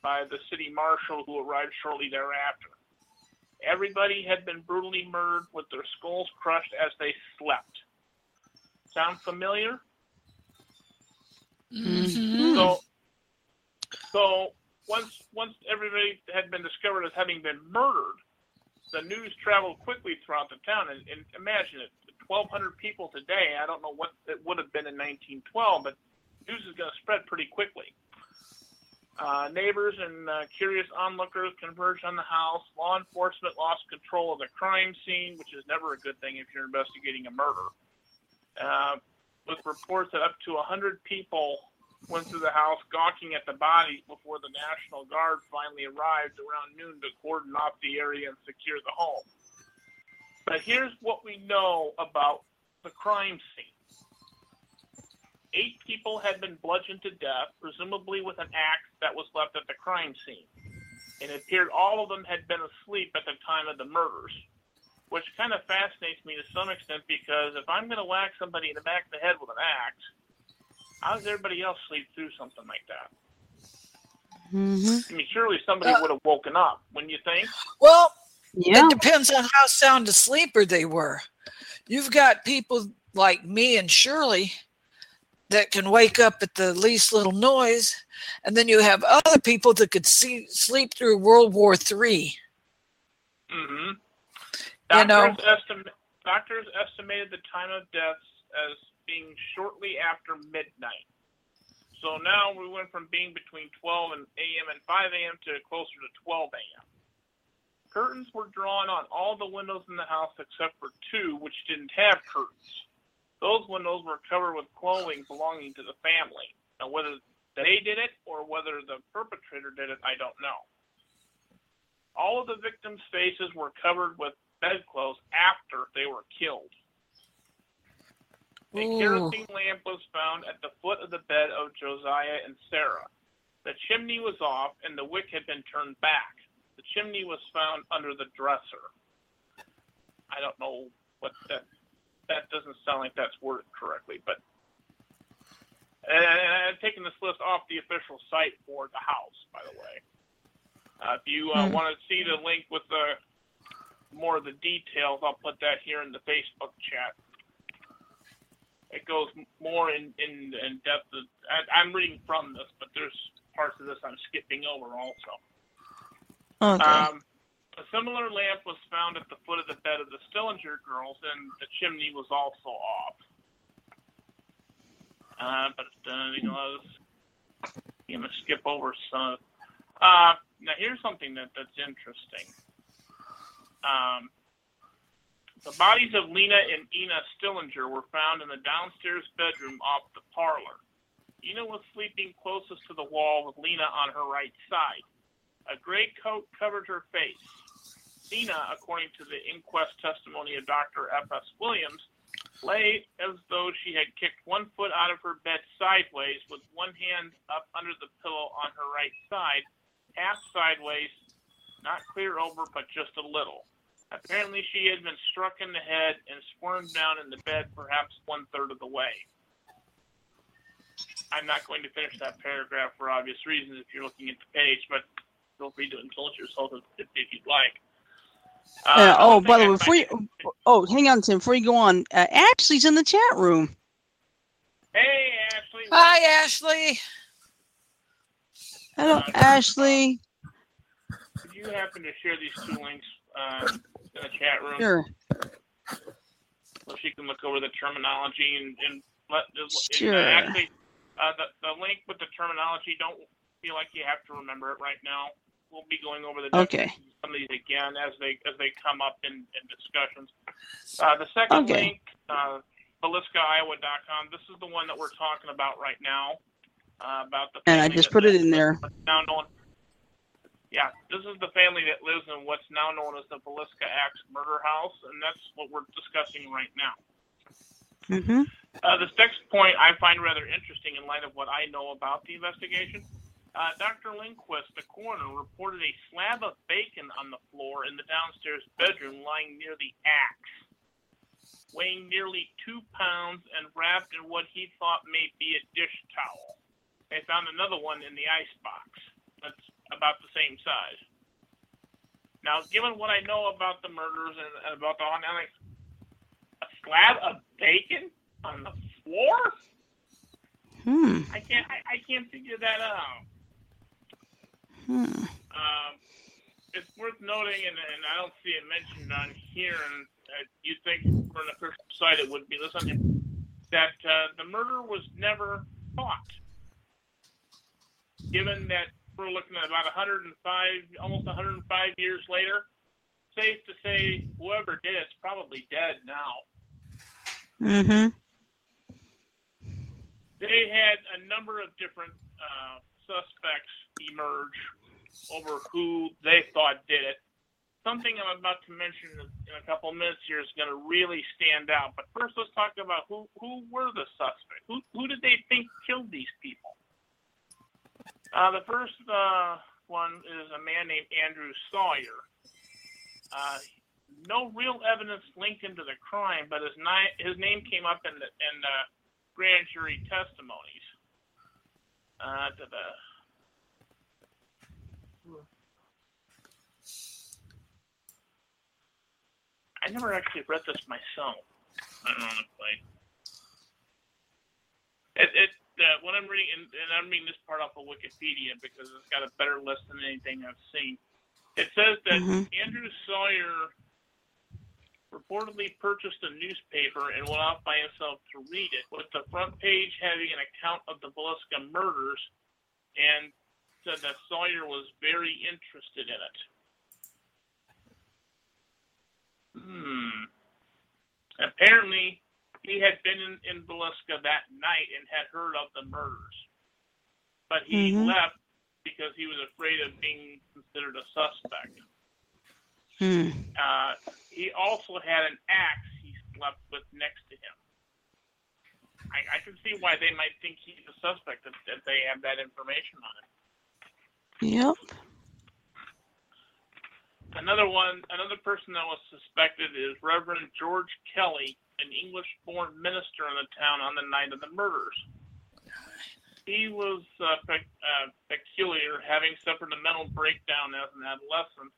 by the city marshal who arrived shortly thereafter. Everybody had been brutally murdered with their skulls crushed as they slept. Sound familiar? Mhm. So, so once once everybody had been discovered as having been murdered, the news traveled quickly throughout the town. And, and imagine it, 1,200 people today. I don't know what it would have been in 1912, but news is going to spread pretty quickly. Uh, neighbors and uh, curious onlookers converged on the house. Law enforcement lost control of the crime scene, which is never a good thing if you're investigating a murder. Uh, with reports that up to 100 people went through the house gawking at the bodies before the National Guard finally arrived around noon to cordon off the area and secure the home. But here's what we know about the crime scene. Eight people had been bludgeoned to death, presumably with an axe that was left at the crime scene. And it appeared all of them had been asleep at the time of the murders, which kind of fascinates me to some extent because if I'm going to whack somebody in the back of the head with an axe, how does everybody else sleep through something like that? hmm I mean, surely somebody Uh, would have woken up, wouldn't you think? Well, Yeah. it depends on how sound asleeper they were. You've got people like me and Shirley that can wake up at the least little noise, and then you have other people that could see sleep through World War Three. Mm-hmm. You know- Doctors, estim- doctors estimated the time of deaths as being shortly after midnight. So now we went from being between 12 and a.m. and 5 a.m. to closer to 12 a.m. Curtains were drawn on all the windows in the house except for two, which didn't have curtains. Those windows were covered with clothing belonging to the family. Now, whether they did it or whether the perpetrator did it, I don't know. All of the victims' faces were covered with bedclothes after they were killed. A Ooh. kerosene lamp was found at the foot of the bed of Josiah and Sarah. The chimney was off and the wick had been turned back. The chimney was found under the dresser. I don't know what that that doesn't sound like that's worded correctly, but and I'm taking this list off the official site for the house, by the way. Uh, if you uh, Hmm. want to see the link with the more of the details, I'll put that here in the Facebook chat. It goes more in, in, in depth. Of, I, I'm reading from this, but there's parts of this I'm skipping over also. Okay. Um, a similar lamp was found at the foot of the bed of the Stillinger girls, and the chimney was also off. Uh, but uh, you know, I was gonna skip over some. Uh, now here's something that, that's interesting. Um, the bodies of Lena and Ina Stillinger were found in the downstairs bedroom off the parlor. Ina was sleeping closest to the wall with Lena on her right side. A gray coat covered her face. Lena, according to the inquest testimony of Dr. F.S. Williams, lay as though she had kicked one foot out of her bed sideways with one hand up under the pillow on her right side, half sideways, not clear over, but just a little. Apparently, she had been struck in the head and squirmed down in the bed perhaps one third of the way. I'm not going to finish that paragraph for obvious reasons if you're looking at the page, but feel free to indulge yourself if, if you'd like. Uh, Uh, oh, by the way, before you, oh, hang on, Tim. Before you go on, uh, Ashley's in the chat room. Hey, Ashley. Hi, Ashley. Hello, Uh, Ashley. Could you happen to share these two links uh, in the chat room Sure. so she can look over the terminology and, and let just and, Sure. uh, actually uh, the the link with the terminology. Don't feel like you have to remember it right now. We'll be going over the Okay. of some of these again as they as they come up in, in discussions. Uh, the second Okay. link, uh, VilliscaIowa.com. This is the one that we're talking about right now. Uh, about the And I just put it in there. now known. Yeah, this is the family that lives in what's now known as the Villisca Axe murder house, and that's what we're discussing right now. Mm-hmm. Uh, this next point I find rather interesting in light of what I know about the investigation. Uh, Dr. Lindquist, the coroner, reported a slab of bacon on the floor in the downstairs bedroom lying near the axe, weighing nearly two pounds and wrapped in what he thought may be a dish towel. They found another one in the icebox that's about the same size. Now, given what I know about the murders and, about the haunting, a slab of bacon on the floor? Hmm. I can't. I, I can't figure that out. Hmm. Um, it's worth noting, and, and I don't see it mentioned on here, and uh, you think for an official site it would be listened that uh, the murder was never caught. Given that we're looking at about 105, almost 105 years later, safe to say whoever did it's probably dead now. Mm-hmm. they had a number of different uh, suspects emerge over who they thought did it. Something I'm about to mention in a couple minutes here is going to really stand out. But first, let's talk about who who were the suspects. Who who did they think killed these people? Uh, the first uh, one is a man named Andrew Sawyer. Uh, no real evidence linked him to the crime, but his, ni- his name came up in the in the grand jury testimonies. Uh, the I never actually read this myself. Honestly, it, it uh, when I'm reading, and, and I'm reading this part off of Wikipedia because it's got a better list than anything I've seen. It says that Mhm. Andrew Sawyer reportedly purchased a newspaper and went off by himself to read it, with the front page having an account of the Villisca murders, and said that Sawyer was very interested in it. Hmm. Apparently, he had been in, in Villisca that night and had heard of the murders. But he Mhm. left because he was afraid of being considered a suspect. Hmm. Uh, he also had an axe he slept with next to him. I, I can see why they might think he's a suspect if, if they have that information on him. Yep. Another one, another person that was suspected is Reverend George Kelly, an English-born minister in the town on the night of the murders. He was uh, pe- uh, peculiar, having suffered a mental breakdown as an adolescent,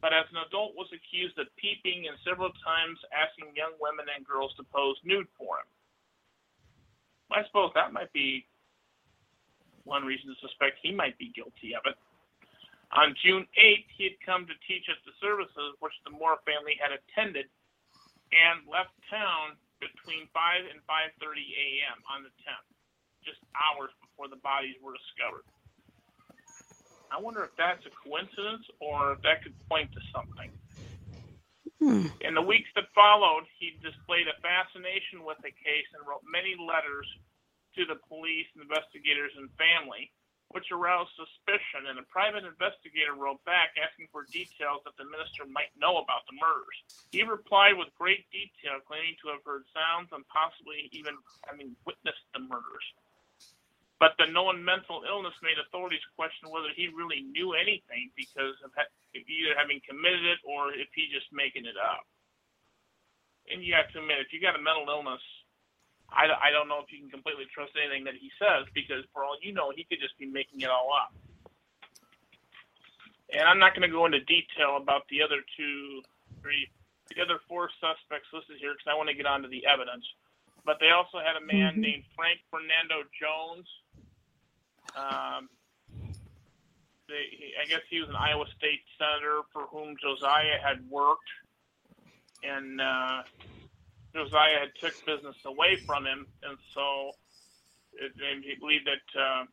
but as an adult was accused of peeping and several times asking young women and girls to pose nude for him. I suppose that might be one reason to suspect he might be guilty of it. On June 8th, he had come to teach at the services which the Moore family had attended and left town between 5 and 5:30 a.m. on the 10th, just hours before the bodies were discovered. I wonder if that's a coincidence or if that could point to something. Hmm. In the weeks that followed, he displayed a fascination with the case and wrote many letters to the police, investigators, and family, which aroused suspicion. And a private investigator wrote back asking for details that the minister might know about the murders. He replied with great detail, claiming to have heard sounds and possibly even having witnessed the murders. But the known mental illness made authorities question whether he really knew anything because of either having committed it or if he just making it up. And you have to admit, if you got a mental illness, I, I don't know if you can completely trust anything that he says because for all you know, he could just be making it all up. And I'm not going to go into detail about the other two, three, the other four suspects listed here because I want to get onto the evidence. But they also had a man Mhm. named Frank Fernando Jones. Um, they, I guess he was an Iowa State senator for whom Josiah had worked, and uh, Josiah had took business away from him, and so it, and he believed that uh,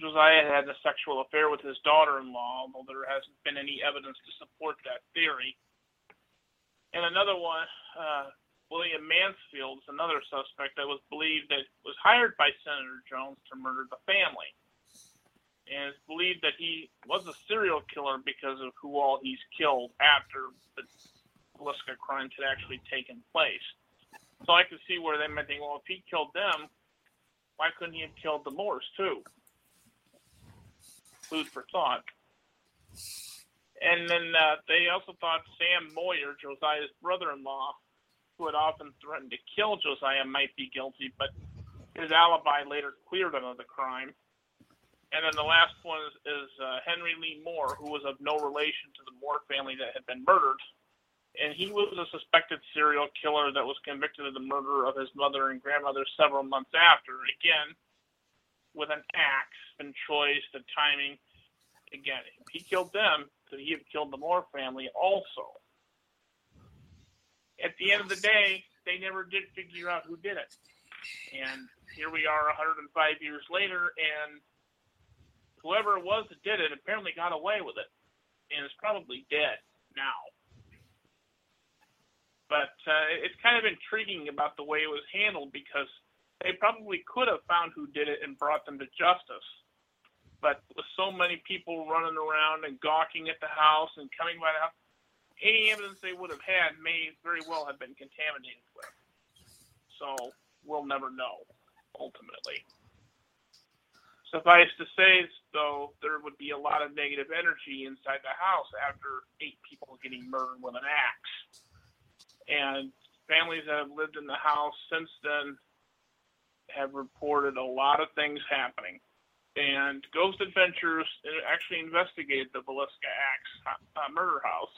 Josiah had a sexual affair with his daughter-in-law, although there hasn't been any evidence to support that theory. And another one, uh, William Mansfield, is another suspect that was believed that was hired by Senator Jones to murder the family. And it's believed that he was a serial killer because of who all he's killed after the Villisca crimes had actually taken place. So I could see where they might think, well, if he killed them, why couldn't he have killed the Moores too? Food for thought. And then uh, they also thought Sam Moyer, Josiah's brother-in-law, who had often threatened to kill Josiah, might be guilty, but his alibi later cleared him of the crime. And then the last one is, is uh, Henry Lee Moore, who was of no relation to the Moore family that had been murdered. And he was a suspected serial killer that was convicted of the murder of his mother and grandmother several months after. Again, with an axe and choice, the timing. Again, if he killed them, could he have killed the Moore family also? At the end of the day, they never did figure out who did it. And here we are 105 years later, and whoever it was that did it apparently got away with it and is probably dead now. But uh, it's kind of intriguing about the way it was handled because they probably could have found who did it and brought them to justice. But with so many people running around and gawking at the house and coming by the house, any evidence they would have had may very well have been contaminated with. So we'll never know, ultimately. Suffice to say, though, there would be a lot of negative energy inside the house after eight people getting murdered with an axe. And families that have lived in the house since then have reported a lot of things happening. And Ghost Adventures actually investigated the Villisca Axe uh, murder house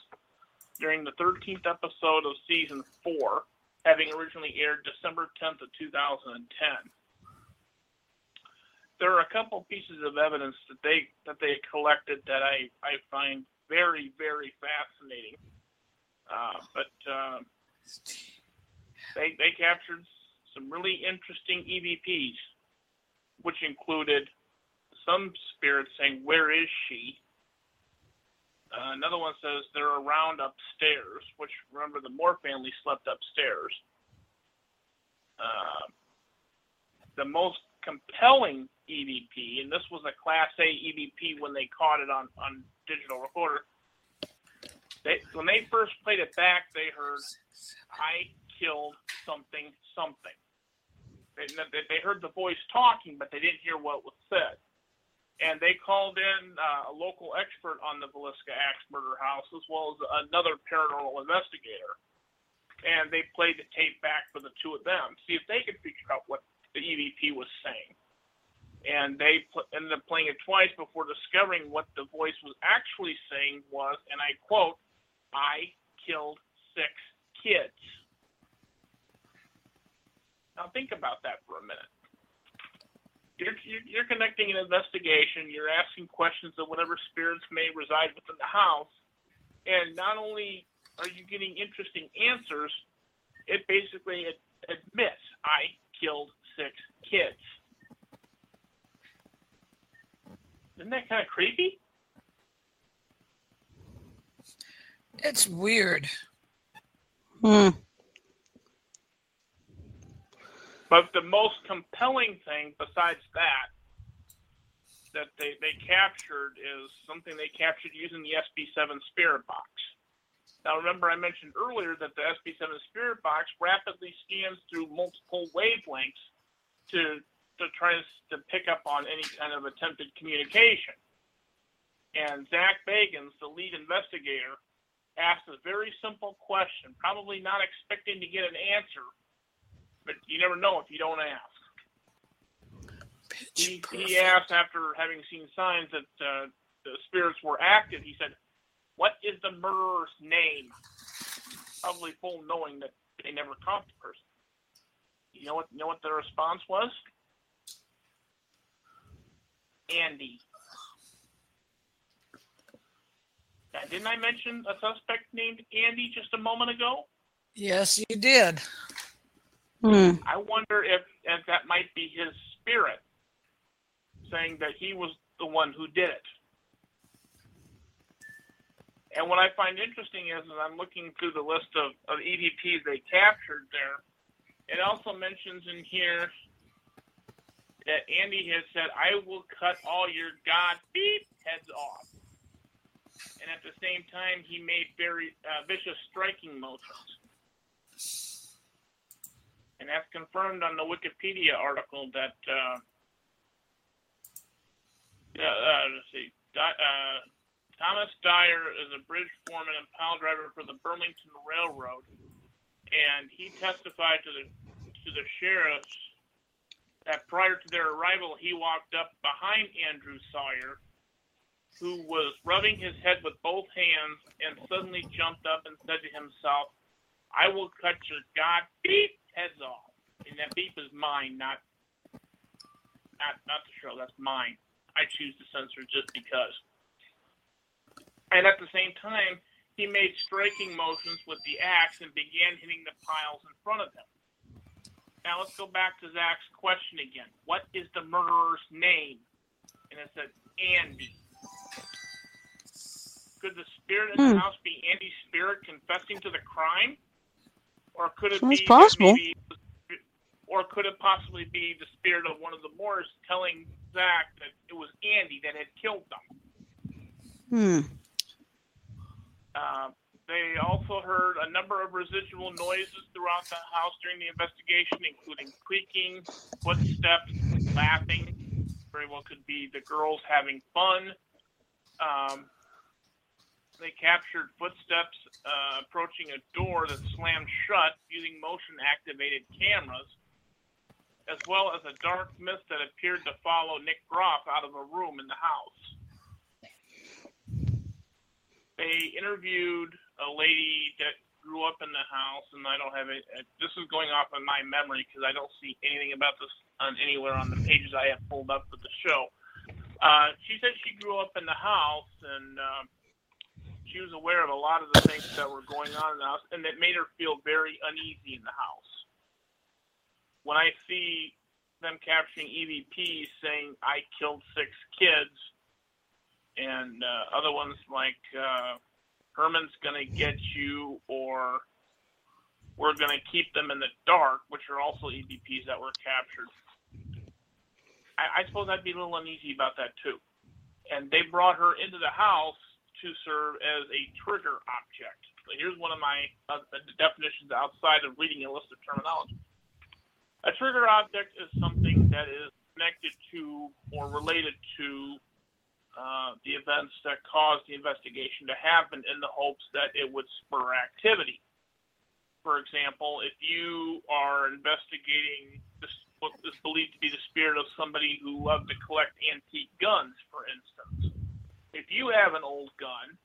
during the 13th episode of season four, having originally aired December 10th of 2010 there are a couple pieces of evidence that they that they collected that I I find very very fascinating. Uh, but uh, they they captured some really interesting EVPs, which included some spirits saying "Where is she?" Uh, another one says they're around upstairs, which remember the Moore family slept upstairs. Uh, the most compelling EVP, and this was a Class A EVP when they caught it on, on digital recorder. They, when they first played it back, they heard, I killed something, something. They, they heard the voice talking, but they didn't hear what was said. And they called in uh, a local expert on the Villisca Axe murder house, as well as another paranormal investigator. And they played the tape back for the two of them, see if they could figure out what the EVP was saying. And they pl- ended up playing it twice before discovering what the voice was actually saying was, and I quote, I killed six kids. Now think about that for a minute. You're, you're connecting an investigation. You're asking questions of whatever spirits may reside within the house, and not only are you getting interesting answers, it basically admits I killed six kids. Isn't that kind of creepy? It's weird. Hmm. But the most compelling thing besides that that they, they captured is something they captured using the SB7 Spirit Box. Now, remember, I mentioned earlier that the SB7 Spirit Box rapidly scans through multiple wavelengths to to try to, to pick up on any kind of attempted communication. And Zak Bagans, the lead investigator, asked a very simple question, probably not expecting to get an answer, but you never know if you don't ask. He, he, asked after having seen signs that uh, the spirits were active. He said, "What is the murderer's name?" Probably full knowing that they never caught the person. You know what? You know what the response was? Andy. Now, didn't I mention a suspect named Andy just a moment ago? Yes, you did. Hmm. I wonder if, if that might be his spirit saying that he was the one who did it. And what I find interesting is, as I'm looking through the list of, of EVPs they captured there, it also mentions in here that Andy has said, I will cut all your God beep heads off. And at the same time, he made very uh, vicious striking motions. And that's confirmed on the Wikipedia article that, uh, uh, let's see, uh, Thomas Dyer is a bridge foreman and pile driver for the Burlington Railroad, and he testified to the to the sheriffs that prior to their arrival, he walked up behind Andrew Sawyer, who was rubbing his head with both hands, and suddenly jumped up and said to himself, "I will cut your god beep heads off." And that beep is mine, not not not the show. That's mine. I choose to censor just because. And at the same time, he made striking motions with the axe and began hitting the piles in front of him. Now let's go back to Zak's question again. What is the murderer's name? And it said Andy. Could the spirit in Hmm. the house be Andy's spirit confessing to the crime? Or could it Sounds be possible. maybe- or could it possibly be the spirit of one of the Moores telling Zak that it was Andy that had killed them? Hmm. Uh, they also heard a number of residual noises throughout the house during the investigation, including creaking, footsteps, laughing. Very well could be the girls having fun. Um, they captured footsteps uh, approaching a door that slammed shut using motion activated cameras, as well as a dark mist that appeared to follow Nick Groff out of a room in the house they interviewed a lady that grew up in the house, and I don't have it. uh, This is going off of my memory because I don't see anything about this on anywhere on the pages I have pulled up for the show. Uh, she said she grew up in the house, and um, she was aware of a lot of the things that were going on in the house, and it made her feel very uneasy in the house. When I see them capturing EVPs saying "I killed six kids," and uh, other ones like uh, Herman's gonna get you or we're going to keep them in the dark, which are also EVPs that were captured. I, I suppose I'd be a little uneasy about that too. And they brought her into the house to serve as a trigger object. So here's one of my uh, definitions outside of reading a list of terminology. A trigger object is something that is connected to or related to uh, the events that caused the investigation to happen in the hopes that it would spur activity. For example, if you are investigating this, what is believed to be the spirit of somebody who loved to collect antique guns, for instance, if you have an old gun,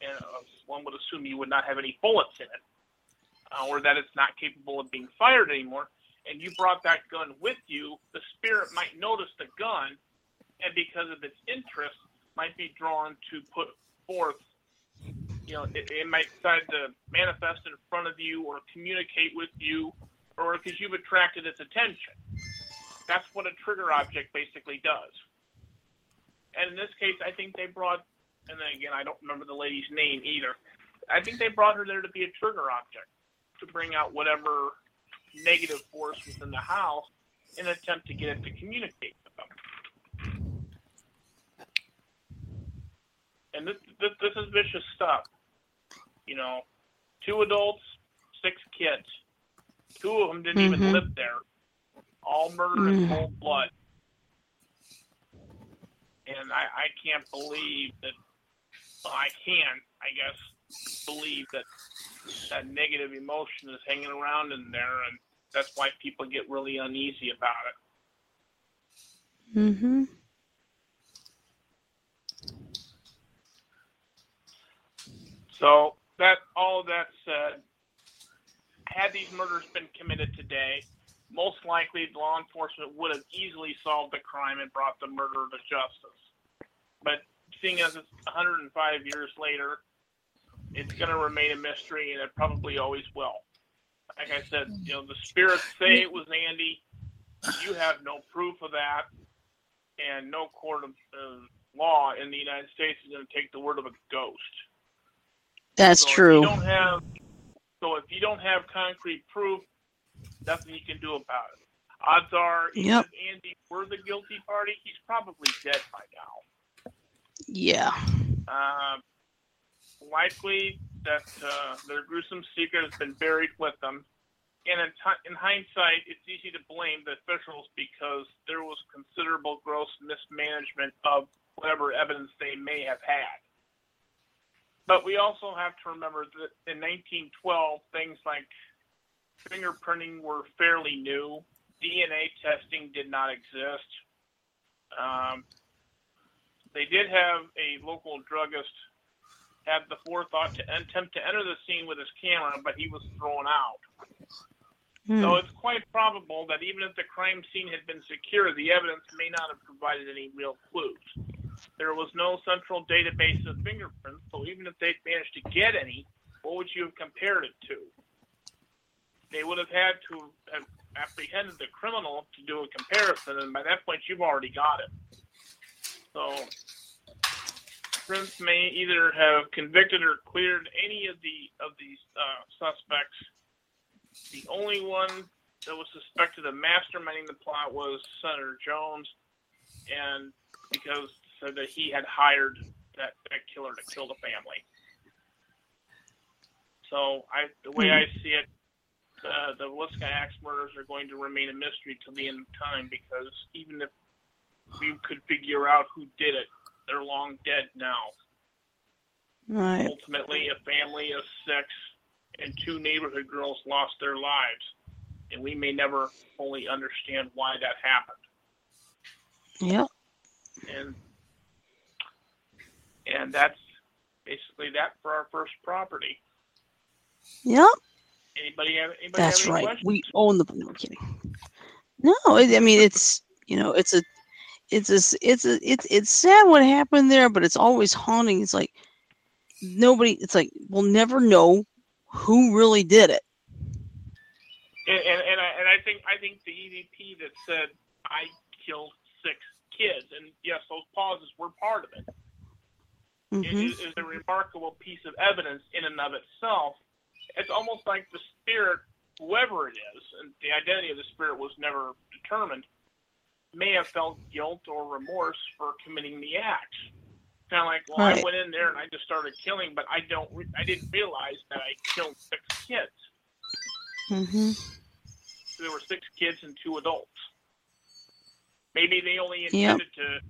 and uh, one would assume you would not have any bullets in it, uh, or that it's not capable of being fired anymore, and you brought that gun with you, the spirit might notice the gun, and because of its interest, might be drawn to put forth. You know, it, it might decide to manifest in front of you or communicate with you, or because you've attracted its attention. That's what a trigger object basically does. And in this case, I think they brought, and then again, I don't remember the lady's name either. I think they brought her there to be a trigger object to bring out whatever negative force within the house in an attempt to get it to communicate with them. And this, this, this is vicious stuff. You know, two adults, six kids. Two of them didn't even Mhm. live there. All murdered in Mm. cold blood. And I, I can't believe that. Well, I can't—I guess, believe that that negative emotion is hanging around in there, and that's why people get really uneasy about it. Mm-hmm. So that all of that said, had these murders been committed today, most likely law enforcement would have easily solved the crime and brought the murderer to justice. But seeing as it's 105 years later, it's going to remain a mystery, and it probably always will. Like I said, you know, the spirits say it was Andy. You have no proof of that, and no court of uh, law in the United States is going to take the word of a ghost. That's So If true. you don't have, so if you don't have concrete proof, nothing you can do about it. Odds are, Yep. if Andy were the guilty party, he's probably dead by now. Yeah. Uh, likely that uh, their gruesome secret has been buried with them. And in, ti in hindsight, it's easy to blame the officials because there was considerable gross mismanagement of whatever evidence they may have had. But we also have to remember that in 1912, things like fingerprinting were fairly new. DNA testing did not exist. Um, they did have a local druggist had the forethought to attempt to enter the scene with his camera, but he was thrown out. Hmm. So it's quite probable that even if the crime scene had been secure, the evidence may not have provided any real clues. There was no central database of fingerprints, so even if they'd managed to get any, what would you have compared it to? They would have had to have apprehended the criminal to do a comparison, and by that point, you've already got it. So, Prince may either have convicted or cleared any of the of these uh, suspects. The only one that was suspected of masterminding the plot was Senator Jones, and because said that he had hired that, that killer to kill the family. So I, the way I see it, uh, the Villisca Axe murders are going to remain a mystery till the end of time because even if we could figure out who did it, they're long dead now. Right. Ultimately, a family of six and two neighborhood girls lost their lives, and we may never fully understand why that happened. Yep. And and that's basically that for our first property. Yep. Anybody have anybody That's have any right. questions? We own the. No I'm kidding. No, I mean it's you know it's a it's a it's a it's it's sad what happened there, but it's always haunting. It's like nobody. It's like we'll never know who really did it. And, and, and, I, and I think I think the EVP that said I killed six kids, and yes, those pauses were part of it. hmm It is is a remarkable piece of evidence in and of itself. It's almost like the spirit, whoever it is, and the identity of the spirit was never determined, may have felt guilt or remorse for committing the act. Kind of like, well, I went in there and I just started killing, but I don't, re- I didn't realize that I killed six kids. Mm-hmm. There were six kids and two adults. Maybe they only Yep. intended to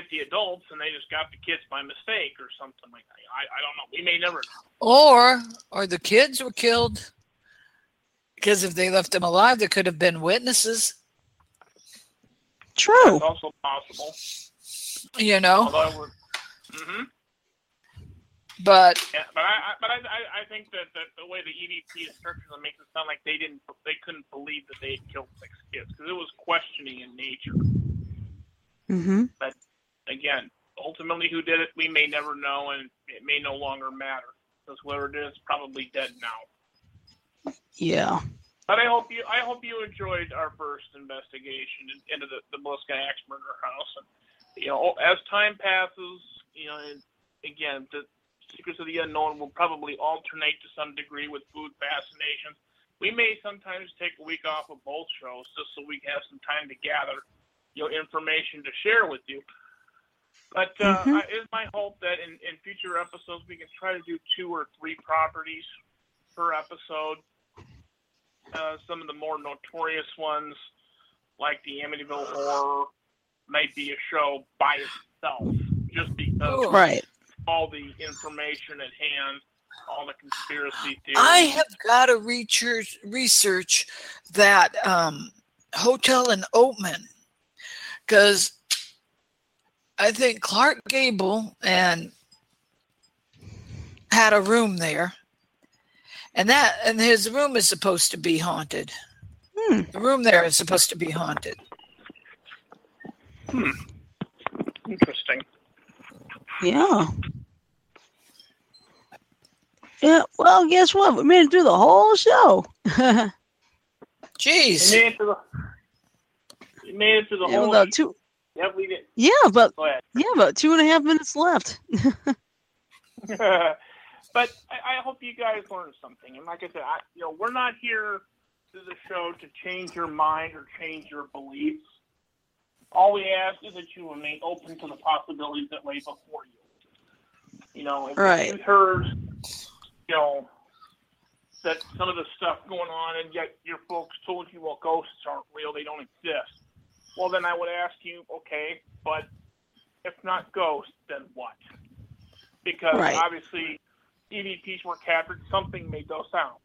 get the adults and they just got the kids by mistake or something like that. I, I don't know. We may never know. Or or the kids were killed because if they left them alive, there could have been witnesses. True. It's also possible. You know, Although we're, hmm but yeah, but I, I but I, I, I think that, that the way the EVP is structured it makes it sound like they didn't, they couldn't believe that they had killed six kids because it was questioning in nature. Mm-hmm. Again, ultimately, who did it, we may never know, and it may no longer matter because whoever did it's probably dead now. Yeah. But I hope you, I hope you enjoyed our first investigation into the the Villisca axe murder house. And you know, as time passes, you know, and again, the secrets of the unknown will probably alternate to some degree with food fascinations. We may sometimes take a week off of both shows just so we can have some time to gather, you know, information to share with you. But uh, Mhm. I- it's my hope that in, in future episodes we can try to do two or three properties per episode. Uh, some of the more notorious ones, like the Amityville Horror, might be a show by itself, just because Cool. Right. all the information at hand, all the conspiracy theories. I have got to research research that um, hotel in Oatman because I think Clark Gable and had a room there, and that and his room is supposed to be haunted. Hmm. The room there is supposed to be haunted. Hmm. Interesting. Yeah. Yeah. Well, guess what? We made it through the whole show. yeah, You Jeez, made it through the. You made it to the whole. about two. Yeah, we did. Yeah, but yeah, about two and a half minutes left. but I, I hope you guys learned something. And like I said, I, you know, we're not here to the show to change your mind or change your beliefs. All we ask is that you remain open to the possibilities that lay before you. You know, if Right. you heard, you know, that some of the stuff going on, and yet your folks told you, well, ghosts aren't real, they don't exist. Well, then I would ask you, okay, but if not ghosts, then what? Because Right. obviously EVPs were captured, something made those sounds.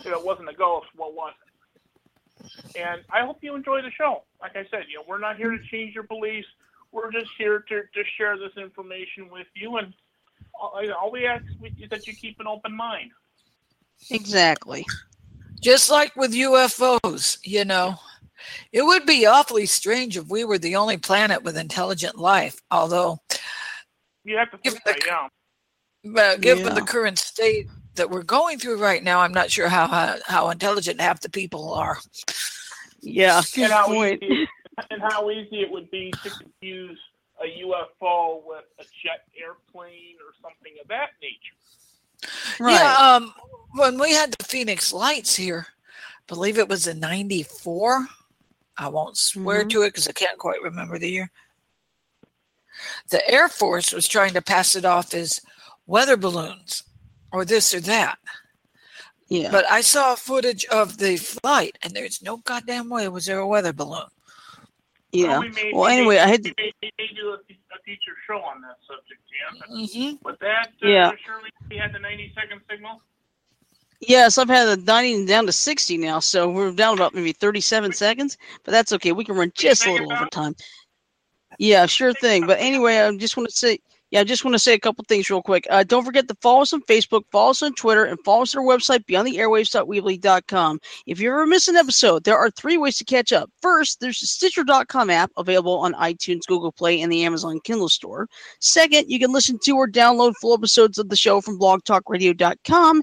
If it wasn't a ghost, what was it? And I hope you enjoy the show. Like I said, you know, we're not here to change your beliefs. We're just here to, to share this information with you. And all, all we ask is that you keep an open mind. exactly. just like with UFOs, you know. It would be awfully strange if we were the only planet with intelligent life, although You have to think Give the- that, yeah. uh, given the current state that we're going through right now, I'm not sure how how, how intelligent half the people are. Yeah. Good and how point. easy and how easy it would be to confuse a UFO with a jet airplane or something of that nature. Right. Yeah, um, when we had the Phoenix Lights here, I believe it was in '94. I won't swear Mhm. to it because I can't quite remember the year. The Air Force was trying to pass it off as weather balloons or this or that. Yeah. But I saw footage of the flight, and there's no goddamn way was there a weather balloon. yeah. we may- Well, we may- anyway, I had we may, we may do a, a future show on that subject, yeah. hmm With that, uh, Yeah. Shirley, we had the 90 second signal. Yes, I've had the 90 down to 60 now, so we're down about maybe 37 seconds, but that's okay. We can run just a little over time. Yeah, sure thing. But anyway, I just want to say, yeah, I just want to say a couple things real quick. Uh, don't forget to follow us on Facebook, follow us on Twitter, and follow us on our website, beyondtheairwaves.weebly.com. If you ever miss an episode, there are three ways to catch up. First, there's the Stitcher.com app available on iTunes, Google Play, and the Amazon Kindle store. Second, you can listen to or download full episodes of the show from blogtalkradio.com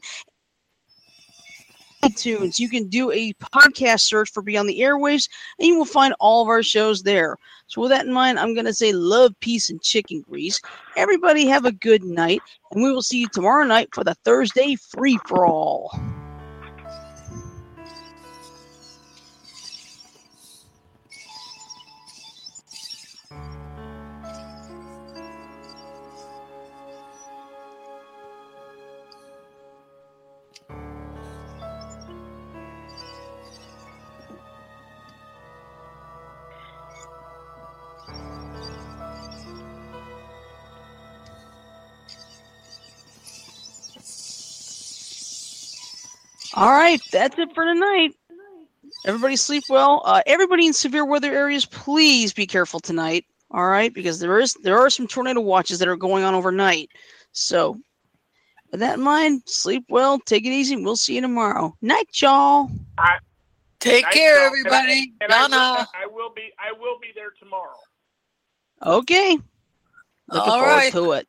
iTunes. You can do a podcast search for Beyond the Airwaves, and you will find all of our shows there. So, with that in mind, I'm going to say love, peace, and chicken grease. Everybody have a good night, and we will see you tomorrow night for the Thursday free for all. All right, that's it for tonight. Everybody sleep well. Uh, everybody in severe weather areas, please be careful tonight. All right, because there is there are some tornado watches that are going on overnight. So, with that in mind, sleep well, take it easy. We'll see you tomorrow. Night, y'all. Take Nice care, job. everybody. And I, and I, will, I will be I will be there tomorrow. Okay. Looking All forward right. to it.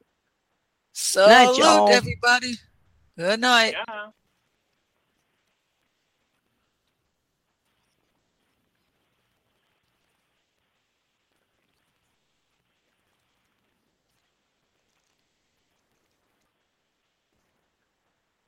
Salute, y'all. everybody. Good night. Yeah.